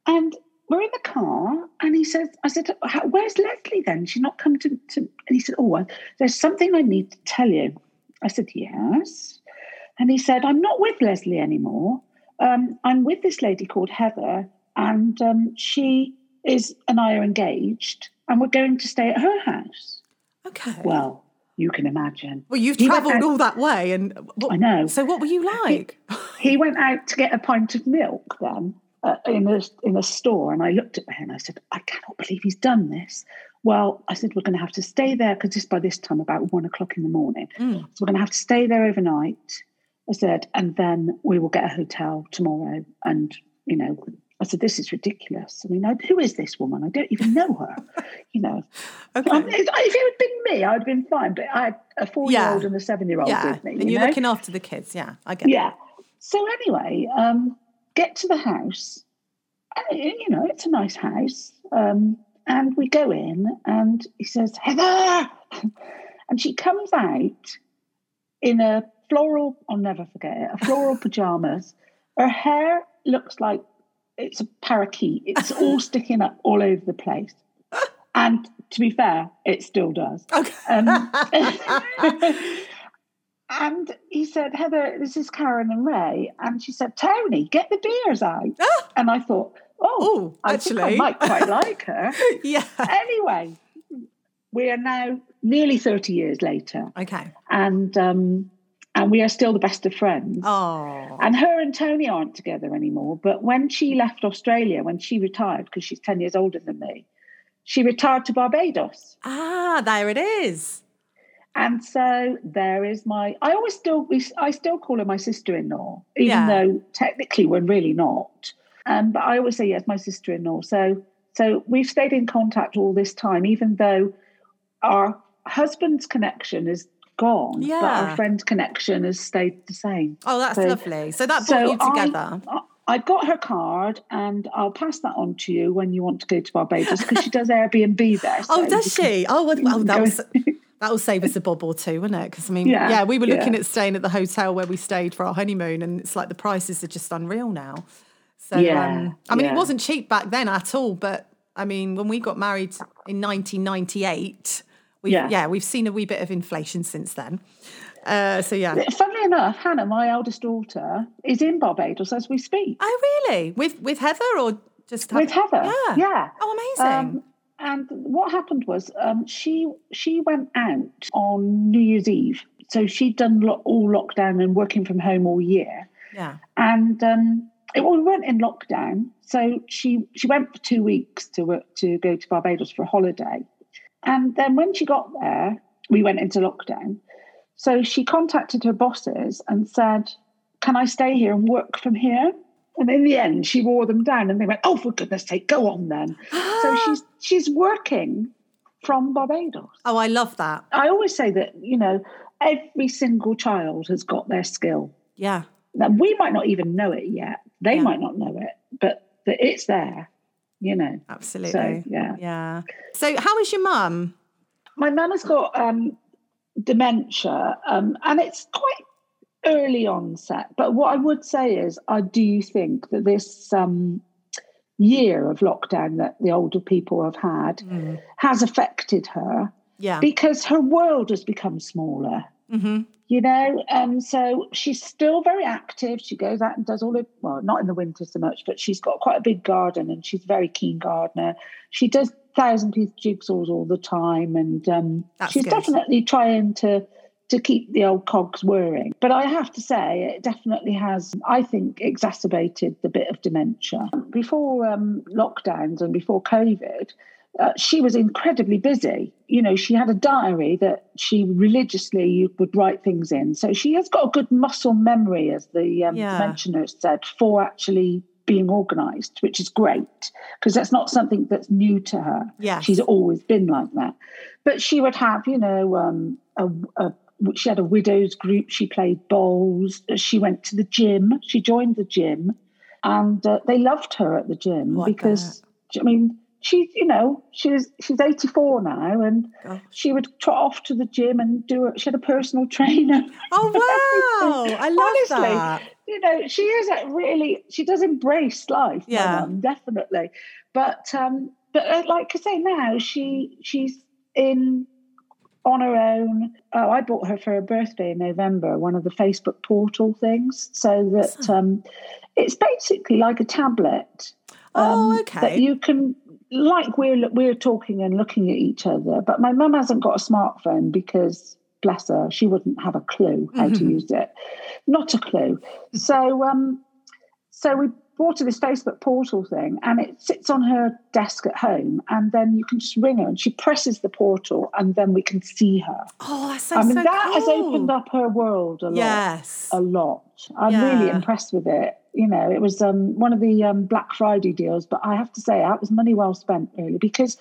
and we're in the car and he says, I said, where's Leslie then? She's not come to, to, and he said, oh, there's something I need to tell you. I said, yes. And he said, I'm not with Leslie anymore. Um, I'm with this lady called Heather and um, she is and I are engaged and we're going to stay at her house. Okay. Well, you can imagine. Well, you've travelled all that way, and what, I know. So, what were you like? He, he, went out to get a pint of milk then, uh, in a in a store, and I looked at him. And I said, "I cannot believe he's done this." Well, I said, "We're going to have to stay there because just by this time, about one o'clock in the morning, mm. so we're going to have to stay there overnight." I said, and then we will get a hotel tomorrow. And you know, I said, "This is ridiculous. I mean, I, who is this woman? I don't even know her." you know, okay. um, if it had been me, I'd have been fine. But I had a four-year-old yeah. and a seven-year-old yeah. with me, and you are looking after the kids. Yeah, I get. Yeah. So anyway, um, get to the house. And, you know, it's a nice house. Um, and we go in, and he says, Heather! and she comes out in a floral, I'll never forget it, a floral pajamas. Her hair looks like it's a parakeet. It's all sticking up all over the place. And to be fair, it still does. Okay. Um, and he said, Heather, this is Karen and Ray. And she said, Tony, get the beers out. Ah. And I thought, oh, Oh, I think I actually. might quite like her. yeah. anyway, we are now nearly 30 years later. Okay. And um, and we are still the best of friends. Oh. And her and Tony aren't together anymore. But when she left Australia, when she retired, because she's 10 years older than me, she retired to Barbados. Ah, there it is. And so there is my. I always still, we, I still call her my sister-in-law, even Yeah. though technically we're really not. Um, but I always say yes, my sister-in-law. So, so we've stayed in contact all this time, even though our husband's connection is gone, yeah. but our friend connection has stayed the same. Oh, that's So- lovely. So that brought so you together. I, I got her card, and I'll pass that on to you when you want to go to Barbados because she does Airbnb there. oh, does you can- she? Oh, well, well that was. That'll save us a bob or two, won't it? Because I mean, yeah, Yeah, we were looking yeah. at staying at the hotel where we stayed for our honeymoon, and it's like the prices are just unreal now. So, Yeah, um, I mean, it wasn't cheap back then at all. But I mean, when we got married in 1998, we yeah. Yeah. we've seen a wee bit of inflation since then. Uh, so yeah. Funnily enough, Hannah, my eldest daughter, is in Barbados as we speak Oh, really? With with Heather or just with Heather. Yeah. yeah. Oh, amazing. Um, and what happened was um, she she went out on New Year's Eve, so she'd done lo- all lockdown and working from home all year. yeah. and um, it, well, we weren't in lockdown, so she she went for two weeks to work, to go to Barbados for a holiday, and then when she got there, we went into lockdown. So she contacted her bosses and said, "Can I stay here and work from here?" And in the end, she wore them down, and they went, "Oh, for goodness sake, go on then." so she's she's working from Barbados. Oh, I love that. I always say that you know every single child has got their skill. Yeah. Now, we might not even know it yet. They Yeah. might not know it, but that it's there, you know. Absolutely. So, yeah. Yeah. So, how is your mum? My mum has got um, dementia, um, and it's quite early onset. But what I would say is, I do think that this um, year of lockdown that the older people have had Mm. has affected her Yeah. because her world has become smaller. hmm you know um so she's still very active she goes out and does all of well not in the winter so much but she's got quite a big garden and she's a very keen gardener she does thousand piece jigsaws all the time and um she's good. definitely trying to to keep the old cogs whirring but i have to say it definitely has i think exacerbated the bit of dementia before um lockdowns and before covid uh, she was incredibly busy. You know, she had a diary that she religiously would write things in. So she has got a good muscle memory, as the um, Yeah. mentioner said, for actually being organised, which is great because that's not something that's new to her. Yes. She's always been like that. But she would have, you know, um, a, a she had a widows group. She played bowls. She went to the gym. She joined the gym, and uh, they loved her at the gym I because I mean she, you know, she's she's eighty four now, and Gosh. she would trot off to the gym and do it. She had a personal trainer. Oh, wow. I love Honestly, that. you know, she is a really she does embrace life. Yeah. mum, definitely. But um, but uh, like I say, now she she's in on her own. Oh, I bought her for her birthday in November, one of the Facebook portal things, so that um, it's basically like a tablet. Oh, um, okay. That you can, like we're we're talking and looking at each other, but my mum hasn't got a smartphone because, bless her, she wouldn't have a clue how to Mhm. use it. Not a clue. So, um, so we bought her this Facebook portal thing, and it sits on her desk at home, and then you can just ring her, and she presses the portal, and then we can see her. Oh, that I mean, so that has opened up her world a lot Yes. a lot. I'm really impressed with it. You know, it was um, one of the um, Black Friday deals, but I have to say that was money well spent, really, because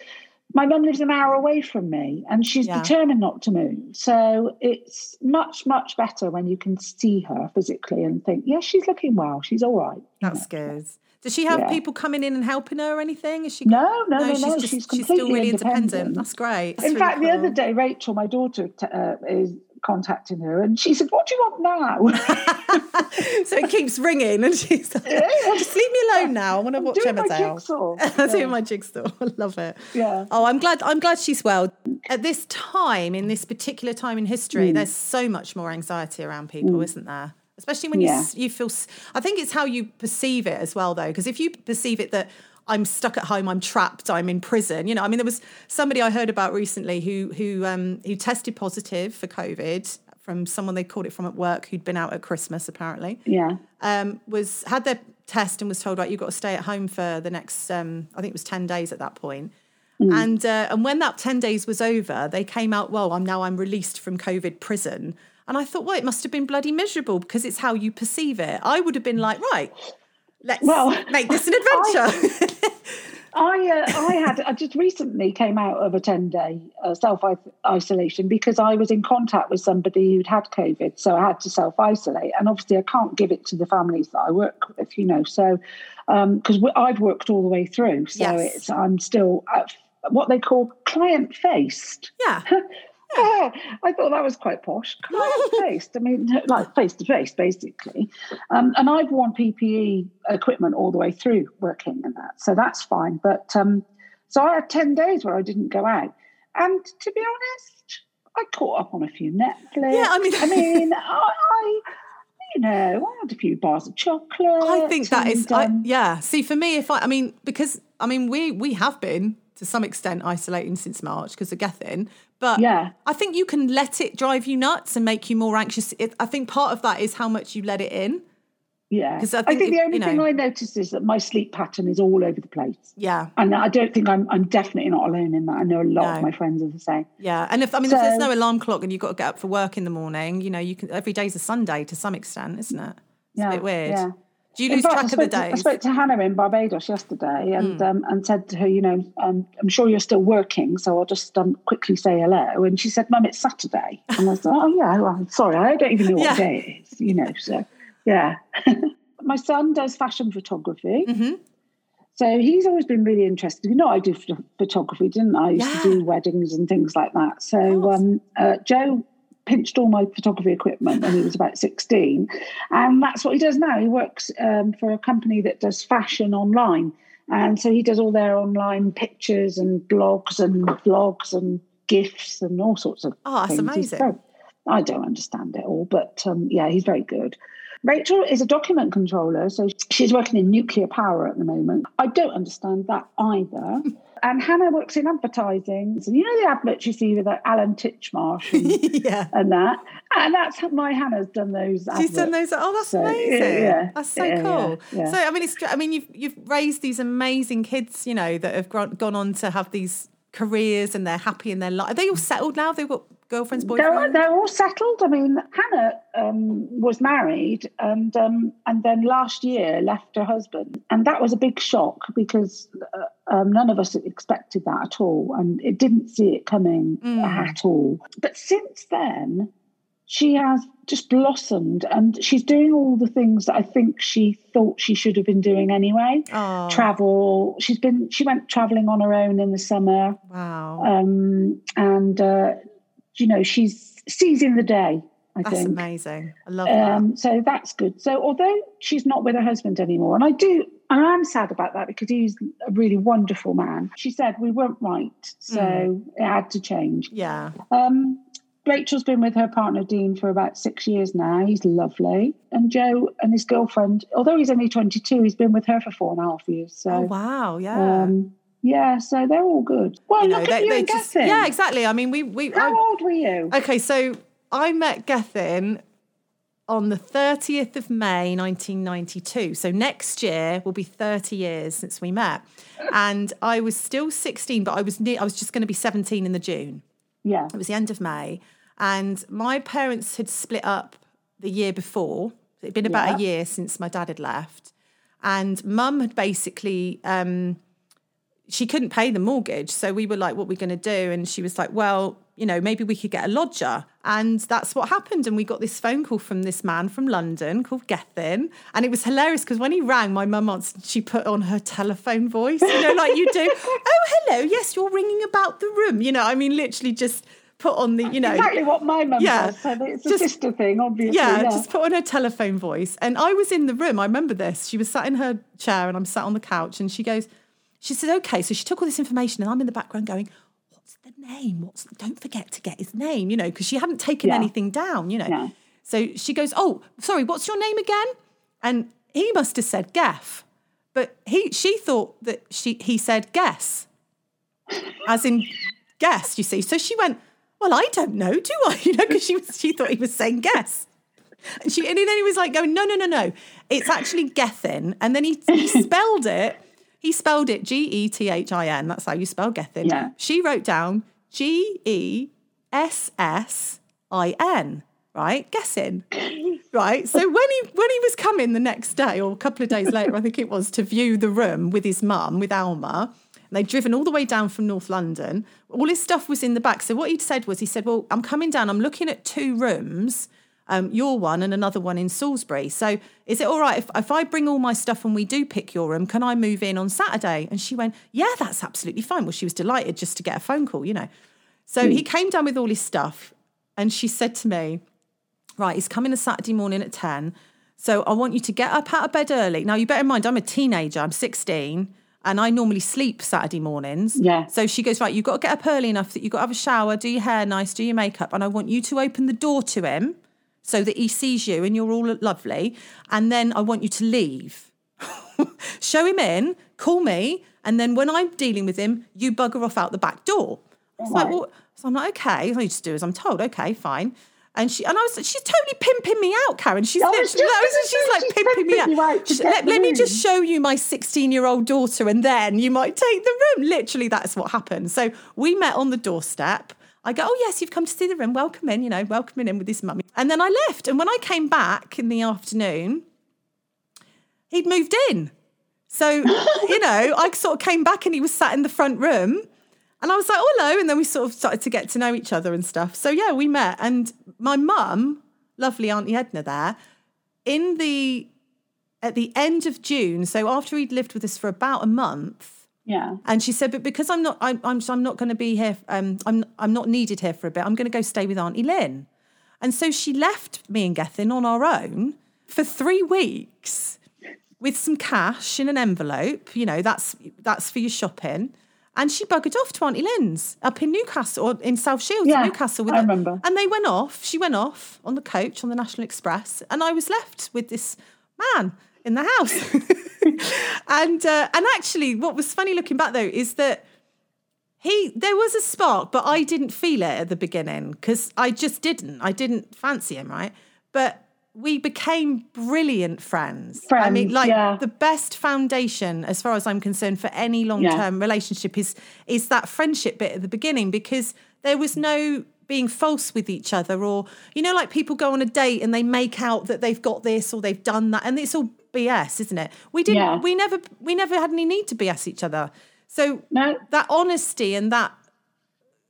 my mum lives an hour away from me and she's Yeah. determined not to move. So it's much, much better when you can see her physically and think, yeah, she's looking well. She's all right. you That's know. good. Does she have Yeah. people coming in and helping her or anything? Is she? No, no, no, she's no. just she's she's still completely really independent. independent. That's great. That's In really fact, the other day, Rachel, my daughter, uh, is contacting her, and she said, "What do you want now?" so it keeps ringing, and she's like, "Just leave me alone now. I want to watch doing my Emmerdale." jigsaw. I'm doing Yeah. my jigsaw. I love it. Yeah. Oh, I'm glad. I'm glad she's well. At this time, in this particular time in history, Mm. there's so much more anxiety around people, isn't there? Especially when you Yeah. s you feel. I think it's how you perceive it as well, though. Because if you perceive it that I'm stuck at home, I'm trapped, I'm in prison. You know, I mean, there was somebody I heard about recently who who um, who tested positive for COVID from someone they caught it from at work who'd been out at Christmas apparently Yeah. um, was had their test and was told right you've got to stay at home for the next um, I think it was ten days at that point. And uh, and when that ten days was over, they came out. Well, I'm now I'm released from COVID prison, and I thought, well, it must have been bloody miserable because it's how you perceive it. I would have been like, right, let's Well, make this an adventure. I uh, I had I just recently came out of a ten day uh, self isolation because I was in contact with somebody who'd had COVID, so I had to self isolate, and obviously I can't give it to the families that I work with, you know. So because I've worked all the way through, so Yes. it's I'm still at what they call client faced. yeah, Yeah, I thought that was quite posh. Client faced. I mean, like face to face, basically. Um, and I've worn PPE equipment all the way through working and that, so that's fine. But um, so I had ten days where I didn't go out, and to be honest, I caught up on a few Netflix. Yeah, I mean- I mean, I, I, you know, I had a few bars of chocolate. I think that is, and, I, um, yeah. See, for me, if I, I mean, because I mean, we we have been to some extent isolating since March because of Gethin, but Yeah. I think you can let it drive you nuts and make you more anxious. It, I think part of that is how much you let it in. Yeah. 'Cause I I think the only you thing know- I noticed is that my sleep pattern is all over the place. Yeah, And I don't think I'm I'm definitely not alone in that. I know a lot No. of my friends are the same. yeah. And if I mean, if there's no alarm clock and you've got to get up for work in the morning, you know, you can. Every day's a Sunday to some extent, isn't it? It's Yeah, a bit weird. yeah. Do you lose fact, track of the spoke, to, I? Spoke to Hannah in Barbados yesterday and um, and said to her, you know, um, I'm sure you're still working, so I'll just um, quickly say hello. And she said, Mum, it's Saturday. And I said, Oh yeah, well, I'm sorry, I don't even know what Yeah. day it is, you know. So yeah. My son does fashion photography. Mhm. So he's always been really interested. You know, I do ph- photography, didn't I? I used Yeah. to do weddings and things like that. So um, uh, Joe pinched all my photography equipment when he was about 16. And that's what he does now. He works um, for a company that does fashion online. And so he does all their online pictures and blogs and vlogs and gifts and all sorts of Oh, that's things. Amazing. I don't understand it all, but um, yeah, he's very good. Rachel is a document controller, so she's working in nuclear power at the moment. I don't understand that either. and Hannah works in advertising. So you know the adverts you see with like Alan Titchmarsh and, yeah. and that, and that's my Hannah's done those. She's done those. Oh, that's So, amazing. yeah, that's so yeah, cool. yeah, yeah. So, I mean, it's. I mean, you've you've raised these amazing kids, you know, that have gone, gone on to have these careers and they're happy in their life. Are they all settled now? They've got girlfriends, They're, they're all settled. I mean, Hannah um, was married and um, and then last year left her husband, and that was a big shock because uh, um, none of us expected that at all, and it didn't see it coming Mm. at all. But since then, she has just blossomed, and she's doing all the things that I think she thought she should have been doing anyway. oh, Travel. She's been. She went traveling on her own in the summer wow. um, and uh, you know she's seizing the day. I that's think. amazing. I love that. Um, so that's good. So although she's not with her husband anymore, and I do, and I'm sad about that because he's a really wonderful man. She said we weren't right, so Mm. it had to change. Yeah. Um, Rachel's been with her partner Dean for about six years now. He's lovely, and Joe and his girlfriend, although he's only 22, he's been with her for four and a half years. So Oh, wow. Yeah. um, yeah, so they're all good. Well, you know, look they, at you and just. Gethin. Yeah, exactly. I mean, we we. How I- old were you? Okay, so I met Gethin on the 30th of May 1992. So next year will be 30 years since we met. And I was still 16, but I was near, I was just going to be 17 in the June. Yeah. It was the end of May. And my parents had split up the year before. It'd been about a year since my dad had left. And mum had basically um, she couldn't pay the mortgage. So we were like, what are we going to do? And she was like, well, you know, maybe we could get a lodger. And that's what happened. And we got this phone call from this man from London called Gethin. And it was hilarious because when he rang, my mum answered, she put on her telephone voice, you know, like you do. oh, hello. Yes, you're ringing about the room. You know, I mean, literally just put on the, you know, exactly what my mum Yeah. does. So it's a Just- sister thing, obviously. yeah, Yeah, just put on her telephone voice. And I was in the room. I remember this. She was sat in her chair and I'm sat on the couch and she goes, she said, okay. So she took all this information and I'm in the background going, what's the name? What's, don't forget to get his name, you know, because she hadn't taken Yeah. anything down, you know. So she goes, oh, sorry, what's your name again? And he must have said Geff. But he, she thought that she, he said guess, as in guess, you see. So she went, well, I don't know, do I? You know, because she, was- she thought he was saying guess. And, she, and then he was like going, no, no, no, no. It's actually Gethin. And then he, he spelled it. He spelled it G E T H I N. That's how you spell Gethin. Yeah. She wrote down G E S S I N, right? Guessing. Right. So when he when he was coming the next day or a couple of days later, I think it was, to view the room with his mum, with Alma, and they'd driven all the way down from North London. All his stuff was in the back. So what he'd said was he said, Well, I'm coming down, I'm looking at two rooms. Um, your one and another one in Salisbury. So is it all right if, if I bring all my stuff and we do pick your room, can I move in on Saturday? And she went, Yeah, that's absolutely fine. Well, she was delighted just to get a phone call, you know. So he came down with all his stuff and she said to me, Right, he's coming a Saturday morning at 10. So I want you to get up out of bed early. Now, you better in mind, I'm a teenager, I'm 16, and I normally sleep Saturday mornings. Yeah. So she goes, Right, you've got to get up early enough that you've got to have a shower, do your hair nice, do your makeup, and I want you to open the door to him so that he sees you and you're all lovely. And then I want you to leave. Show him in, call me, and then when I'm dealing with him, you bugger off out the back door. I was like, well, so I'm like, okay, I just do as I'm told. Okay, fine. And she and I was she's totally pimping me out, Karen. She's literally, just was- gonna she's like she's pimping me out. pimping you out She- let, let me just show you my 16 year old daughter, and then you might take the room. Literally, that's what happened. So we met on the doorstep. I go, oh yes, you've come to see the room. Welcome in, you know, welcoming in with his mummy. And then I left. And when I came back in the afternoon, he'd moved in. So, you know, I sort of came back and he was sat in the front room. And I was like, oh, hello. And then we sort of started to get to know each other and stuff. So, yeah, we met. And my mum, lovely Auntie Edna there, in the, at the end of June, so after he'd lived with us for about a month, Yeah. and she said, but because I'm not, I'm, I'm, I'm not going to be here. Um, I'm, I'm not needed here for a bit. I'm going to go stay with Auntie Lynn. And so she left me and Gethin on our own for three weeks with some cash in an envelope. You know, that's that's for your shopping. And she buggered off to Auntie Lynn's up in Newcastle or in South Shields, Yeah, Newcastle. I her. remember. And they went off. She went off on the coach on the National Express, and I was left with this man in the house. and uh, and actually, what was funny looking back though is that he there was a spark, but I didn't feel it at the beginning because I just didn't. I didn't fancy him, right? But we became brilliant friends. friends I mean, like yeah. the best foundation, as far as I'm concerned, for any long term relationship is is that friendship bit at the beginning because there was no being false with each other or you know like people go on a date and they make out that they've got this or they've done that and it's all BS isn't it we didn't Yeah. we never we never had any need to BS each other so No. that honesty and that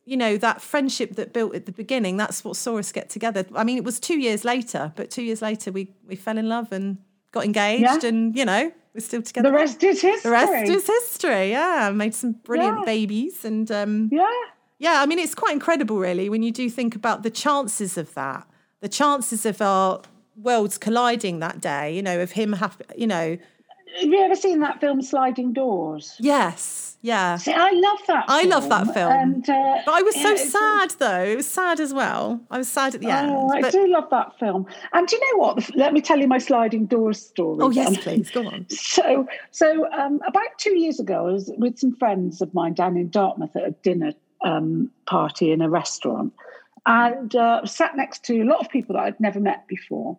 you know that friendship that built at the beginning that's what saw us get together i mean it was two years later but two years later we we fell in love and got engaged Yeah. and you know we're still together The rest is history. the rest is history yeah made some brilliant Yeah. babies and um Yeah. Yeah, I mean, it's quite incredible, really, when you do think about the chances of that, the chances of our worlds colliding that day, you know, of him having, you know, Have you ever seen that film Sliding Doors? yes, yeah. See, I love that. I love that film. And, uh, But I was so sad, though. It was sad as well. I was sad at the end. Oh, I but- do love that film. And do you know what? Let me tell you my sliding doors story. oh, yes, then. please, go on. So, so um, about two years ago, I was with some friends of mine down in Dartmouth at a dinner um, party in a restaurant, and uh, sat next to a lot of people that I'd never met before.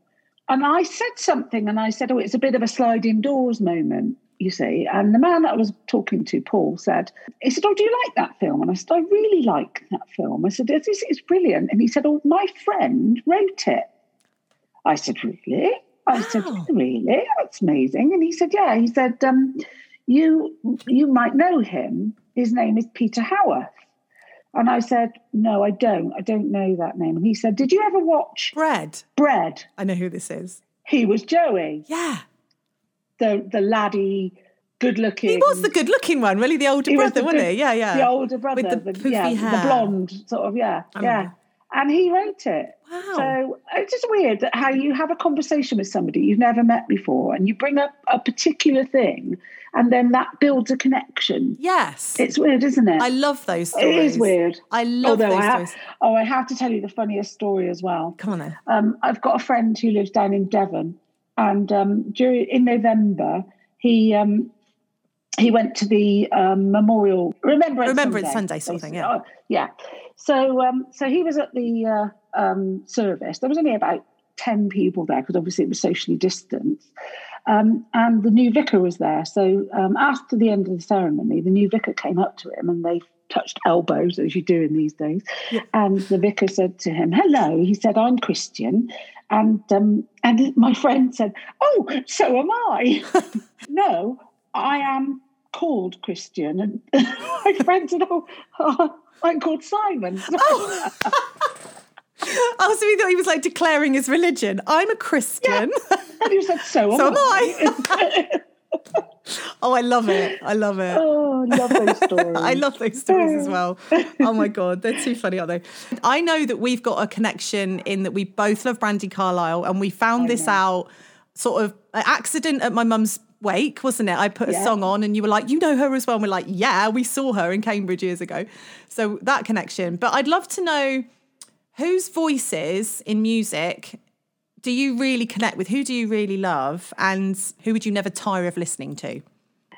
And I said something, and I said, "Oh, it's a bit of a sliding doors moment." You see, and the man that I was talking to, Paul, said, "He said, oh, do you like that film?" And I said, "I really like that film." I said, "It's, it's brilliant." And he said, "Oh, my friend wrote it." I said, "Really?" I said, "Really? That's amazing." And he said, "Yeah." He said, um, "You you might know him. His name is Peter Howitt." And I said, "No, I don't. I don't know that name." And he said, "Did you ever watch Bread. Bread?" I know who this is. He was Joey, Yeah. the the laddie good looking. He was the good looking one, really, the older He was brother, the wasn't good- he? Yeah, yeah. the older brother, With the poofy yeah, hair. the blonde sort of, yeah, I yeah. remember. And he wrote it. Wow. So it's just weird that how you have a conversation with somebody you've never met before, and you bring up a particular thing, and then that builds a connection. yes. It's weird, isn't it? I love those it stories. is weird. I love Although those I stories. oh, I have to tell you the funniest story as well. Come on then. Um, I've got a friend who lives down in Devon, and um, during in November he um, he went to the um, memorial Remembrance Remembrance Sunday, Sunday sort of thing, basically. Oh, yeah. So um, so he was at the uh, um, service. There was only about ten people there because obviously it was socially distanced. Um, and the new vicar was there. So um, after the end of the ceremony, the new vicar came up to him and they touched elbows, as you do in these days. And the vicar said to him, "Hello." He said, "I'm Christian." And um, and my friend said, "Oh, so am I." no, I am called Christian. And my friend said, "Oh, oh, I'm called Simon." Oh, so he thought he was like declaring his religion. I'm a Christian. And he said, "So am So am I." Oh, I love it. I love it. oh, I love those stories. I love those stories as well. Oh my god, they're too funny, aren't they? I know that we've got a connection in that we both love Brandi Carlile, and we found oh, this out sort of an accident at my mum's wake, wasn't it? I put a Yeah. song on, and you were like, "You know her as well." And we're like, "Yeah, we saw her in Cambridge years ago." So that connection. But I'd love to know whose voices in music do you really connect with? Who do you really love, and who would you never tire of listening to?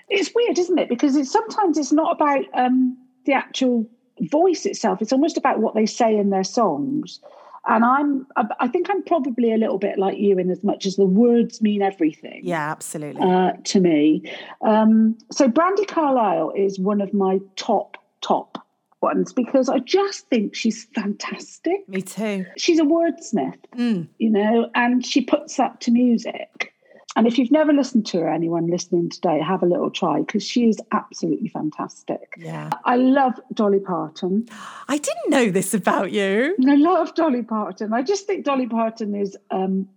it's weird, isn't it? Because it's sometimes it's not about um, the actual voice itself. It's almost about what they say in their songs. And I'm, I- I think I'm probably a little bit like you in as much as the words mean everything. Yeah, absolutely. uh, to me. Um, so Brandi Carlile is one of my top top ones because I just think she's fantastic. Me too. She's a wordsmith, Mm. you know, and she puts that to music. And if you've never listened to her, anyone listening today, have a little try because she is absolutely fantastic. Yeah. I love Dolly Parton. I didn't know this about you. I love Dolly Parton. I just think Dolly Parton is um,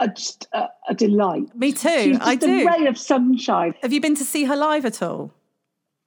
a, just a, a delight. Me too. I a do. ray of sunshine. Have you been to see her live at all?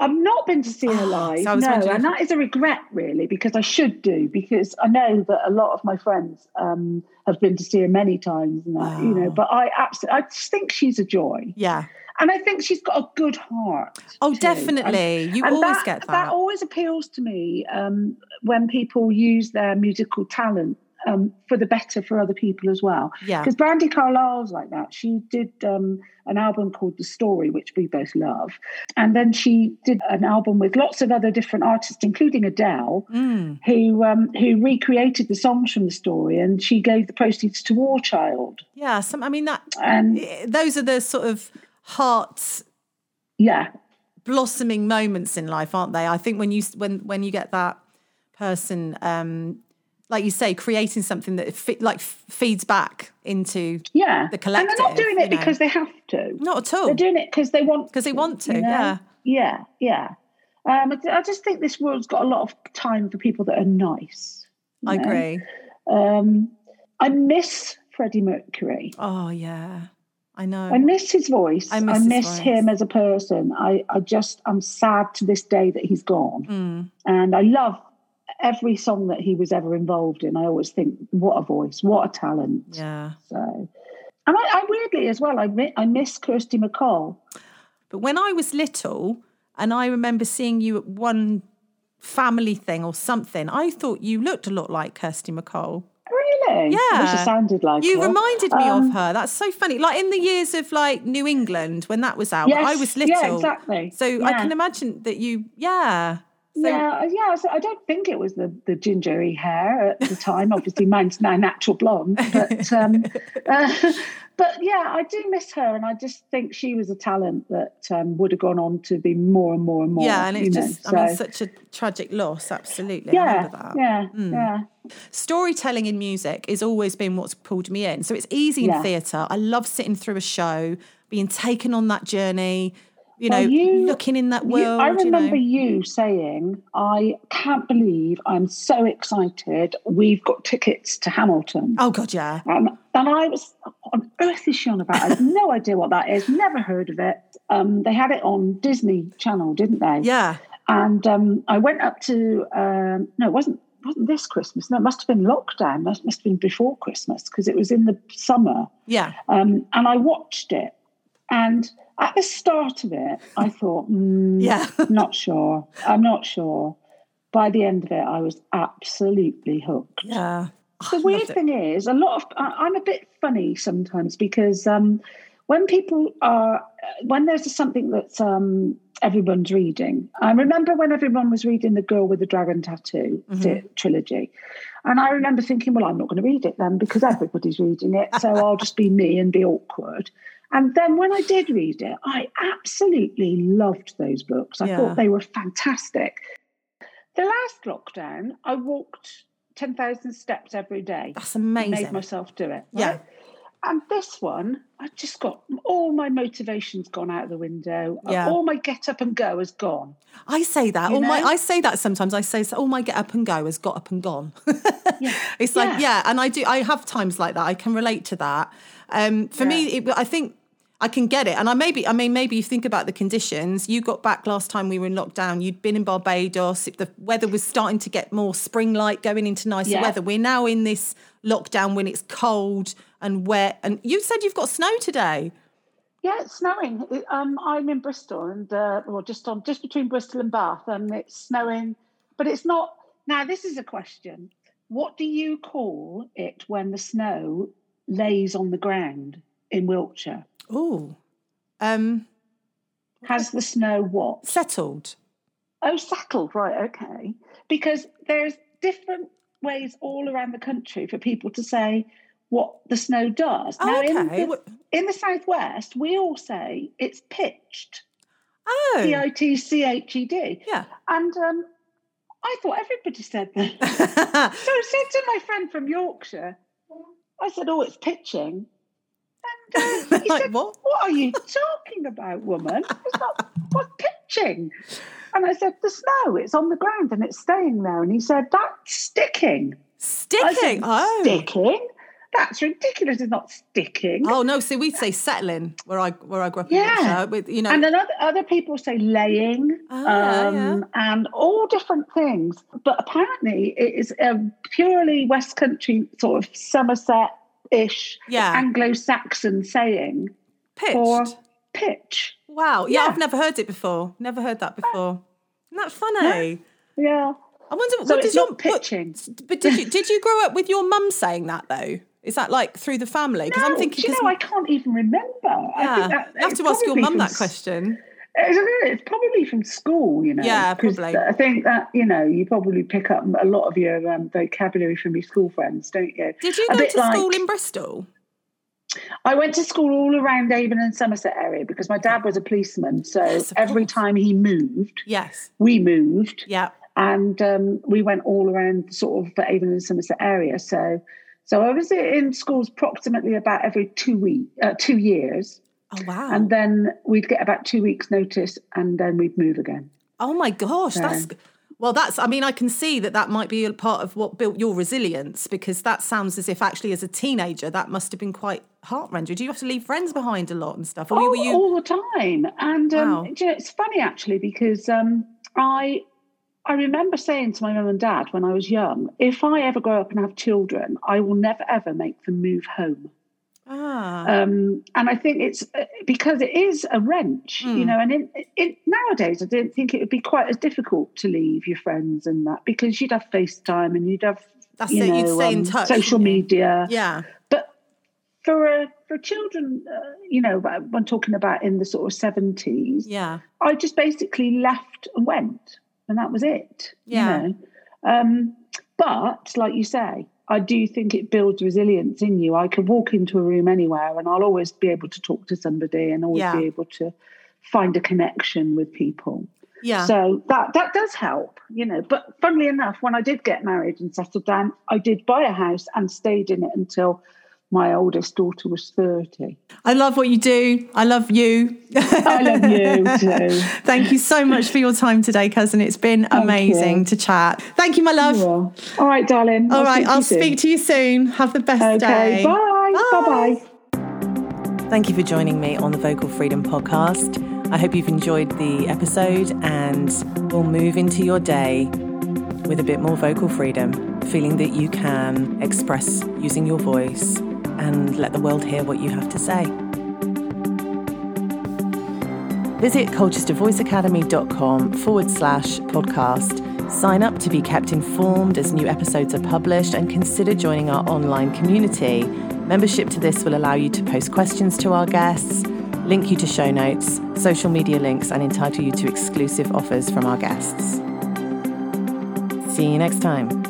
I've not been to see her Oh, live, so no, and that is a regret, really, because I should do. Because I know that a lot of my friends um, have been to see her many times, and that, you know. But I absolutely, I just think she's a joy, Yeah. and I think she's got a good heart. Oh, too. definitely. And- you and always that, get that. That always appeals to me um, when people use their musical talent um, for the better for other people as well. yeah. Because Brandi Carlile's like that. She did um, an album called The Story, which we both love. And then she did an album with lots of other different artists, including Adele, Mm. who um, who recreated the songs from the story. And she gave the proceeds to War Child. Yeah. Some, I mean, that And eh, those are the sort of heart yeah, blossoming moments in life, aren't they? I think when you when when you get that person, um, like you say, creating something that fe- like feeds back into yeah. The and they're not doing it you know. because they have to. not at all They're doing it because they want because they want to. you know? Yeah. Yeah, yeah. Um, I- I just think this world's got a lot of time for people that are nice. I know? agree. Um, I miss Freddie Mercury. Oh yeah. I know. I miss his voice. I I miss miss, voice. him as a person. I, I just, I'm sad to this day that he's gone. Mm. And I love every song that he was ever involved in. I always think, what a voice, what a talent. Yeah. So, and I, I weirdly as well, I, mi- I miss Kirsty MacColl. But when I was little, and I remember seeing you at one family thing or something, I thought you looked a lot like Kirsty MacColl. Really? Yeah. it sounded like You her. reminded me Um, of her. That's so funny. Like in the years of like New England when that was out, Yes, I was little. Yeah, exactly. So I can imagine that you, yeah. So, yeah, yeah. So I don't think it was the the gingery hair at the time. Obviously, mine's now natural blonde, but um, uh, but yeah, I do miss her, and I just think she was a talent that um, would have gone on to be more and more and more. yeah, and it's know, just, I mean, such a tragic loss. Absolutely. Yeah, yeah, Mm. yeah. Storytelling in music has always been what's pulled me in. So it's easy in Yeah. theatre. I love sitting through a show, being taken on that journey, you know, Well, you- looking in that You- world. I you remember know. you saying, "I can't believe I'm so excited. We've got tickets to Hamilton." Oh, God, yeah. Um, and I was, on earth is she on about? I have no idea what that is, never heard of it. um, they had it on Disney Channel, didn't they? Yeah. And um, I went up to um, no, it wasn't wasn't this Christmas. No, it must have been lockdown. Must must have been before Christmas because it was in the summer. Yeah. Um, and I watched it, and at the start of it, I thought, mm, Yeah. not sure. I'm not sure. By the end of it, I was absolutely hooked. Yeah. The weird thing is, a lot of I- I'm a bit funny sometimes because um, when people are when there's something that's um, everyone's reading. I remember when everyone was reading The Girl with the Dragon Tattoo Mm-hmm. trilogy, and I remember thinking, well, I'm not going to read it then because everybody's reading it, so I'll just be me and be awkward. And then when I did read it, I absolutely loved those books. I Yeah. thought they were fantastic. The last lockdown, I walked 10,000 steps every day That's amazing. made myself do it. Yeah. And this one, I just got all my motivation's gone out of the window. Yeah. All my get up and go has gone. I say that. You All my? I say that sometimes. I say, "All my get up and go has got up and gone." Yeah. It's like, Yeah. yeah, and I do. I have times like that. I can relate to that. Um, for me, it, I think I can get it. And I maybe, I mean, maybe you think about the conditions. You got back last time we were in lockdown. You'd been in Barbados. The weather was starting to get more spring-like, going into nicer Yeah. weather. We're now in this lockdown when it's cold and wet. And you said you've got snow today. Yeah, it's snowing. Um, I'm in Bristol, and uh, well, just on just between Bristol and Bath, and it's snowing. But it's not. Now, this is a question. What do you call it when the snow lays on the ground in Wiltshire? Oh, um, Has the snow what? settled. Oh, settled, right, okay. Because there's different ways all around the country for people to say what the snow does. Oh, in okay. the, in the southwest, we all say it's pitched. Oh, P I T C H E D. yeah. And um, I thought everybody said that. so I said to my friend from Yorkshire, I said, Oh, it's pitching. And uh, he Like said, what? What are you talking about, woman? It's not what's pitching. And I said, The snow, it's on the ground and it's staying there. And he said, That's sticking. Sticking. said, Oh. Sticking? That's ridiculous. It's not sticking. Oh no! See, we'd say settling where I where I grew up. Yeah. With you know. And then other, other people say laying Oh, yeah, um, and all different things. But apparently, it is a purely West Country sort of Somerset ish Yeah. Anglo Saxon saying pitched. for pitch. wow. Yeah, Yeah. I've never heard it before. Never heard that before. Isn't that funny? Yeah. I wonder. So what did your pitching. What, but did you did you grow up with your mum saying that though? Is that like through the family? Because I'm No, thinking. do you know, I can't even remember. I yeah, think that, you have to ask your mum that It's, it's probably from school, you know. Yeah, probably. I think that, you know, you probably pick up a lot of your um, vocabulary from your school friends, don't you? Did you A go to school like- in Bristol? I went to school all around Avon and Somerset area because my dad was a policeman. So Yes, every time he moved, Yes. we moved, Yeah. and um, we went all around sort of the Avon and Somerset area. So, so I was in schools approximately about every two week, uh, two years, Oh wow. and then we'd get about two weeks' notice, and then we'd move again. Oh my gosh, that's well. That's. I mean, I can see that that might be a part of what built your resilience because that sounds as if actually, as a teenager, that must have been quite heart rending. Do you have to leave friends behind a lot and stuff, were you? all the time. And um, Wow. do you know, it's funny actually because um, I I remember saying to my mum and dad when I was young, if I ever grow up and have children, I will never ever make them move home. Ah, Um, and I think it's uh, because it is a wrench, Hmm. you know. And in, in, nowadays, I don't think it would be quite as difficult to leave your friends and that because you'd have FaceTime and you'd have That's you it, know, you'd stay in um, touch, social media. yeah, But for uh, for children, uh, you know, I'm talking about in the sort of seventies. yeah, I just basically left and went, and that was it. Yeah. You know? um, but like you say, I do think it builds resilience in you. I could walk into a room anywhere, and I'll always be able to talk to somebody, and always Yeah. be able to find a connection with people. yeah. So that that does help, you know. But funnily enough, when I did get married and settled down, I did buy a house and stayed in it until my oldest daughter was thirty. I love what you do. I love you. I love you too. Thank you so much for your time today, cousin. It's been amazing you. to chat. Thank you, my love. Well, all right, darling. All right, I'll speak speak to you soon. Have the best to you soon. day. Okay, bye. Bye bye. Thank you for joining me on the Vocal Freedom Podcast. I hope you've enjoyed the episode and will move into your day with a bit more vocal freedom, feeling that you can express using your voice and let the world hear what you have to say. Visit colchestervoiceacademy.com forward slash podcast. Sign up to be kept informed as new episodes are published and consider joining our online community. Membership to this will allow you to post questions to our guests link you to show notes, social media links, and entitle you to exclusive offers from our guests. See you next time.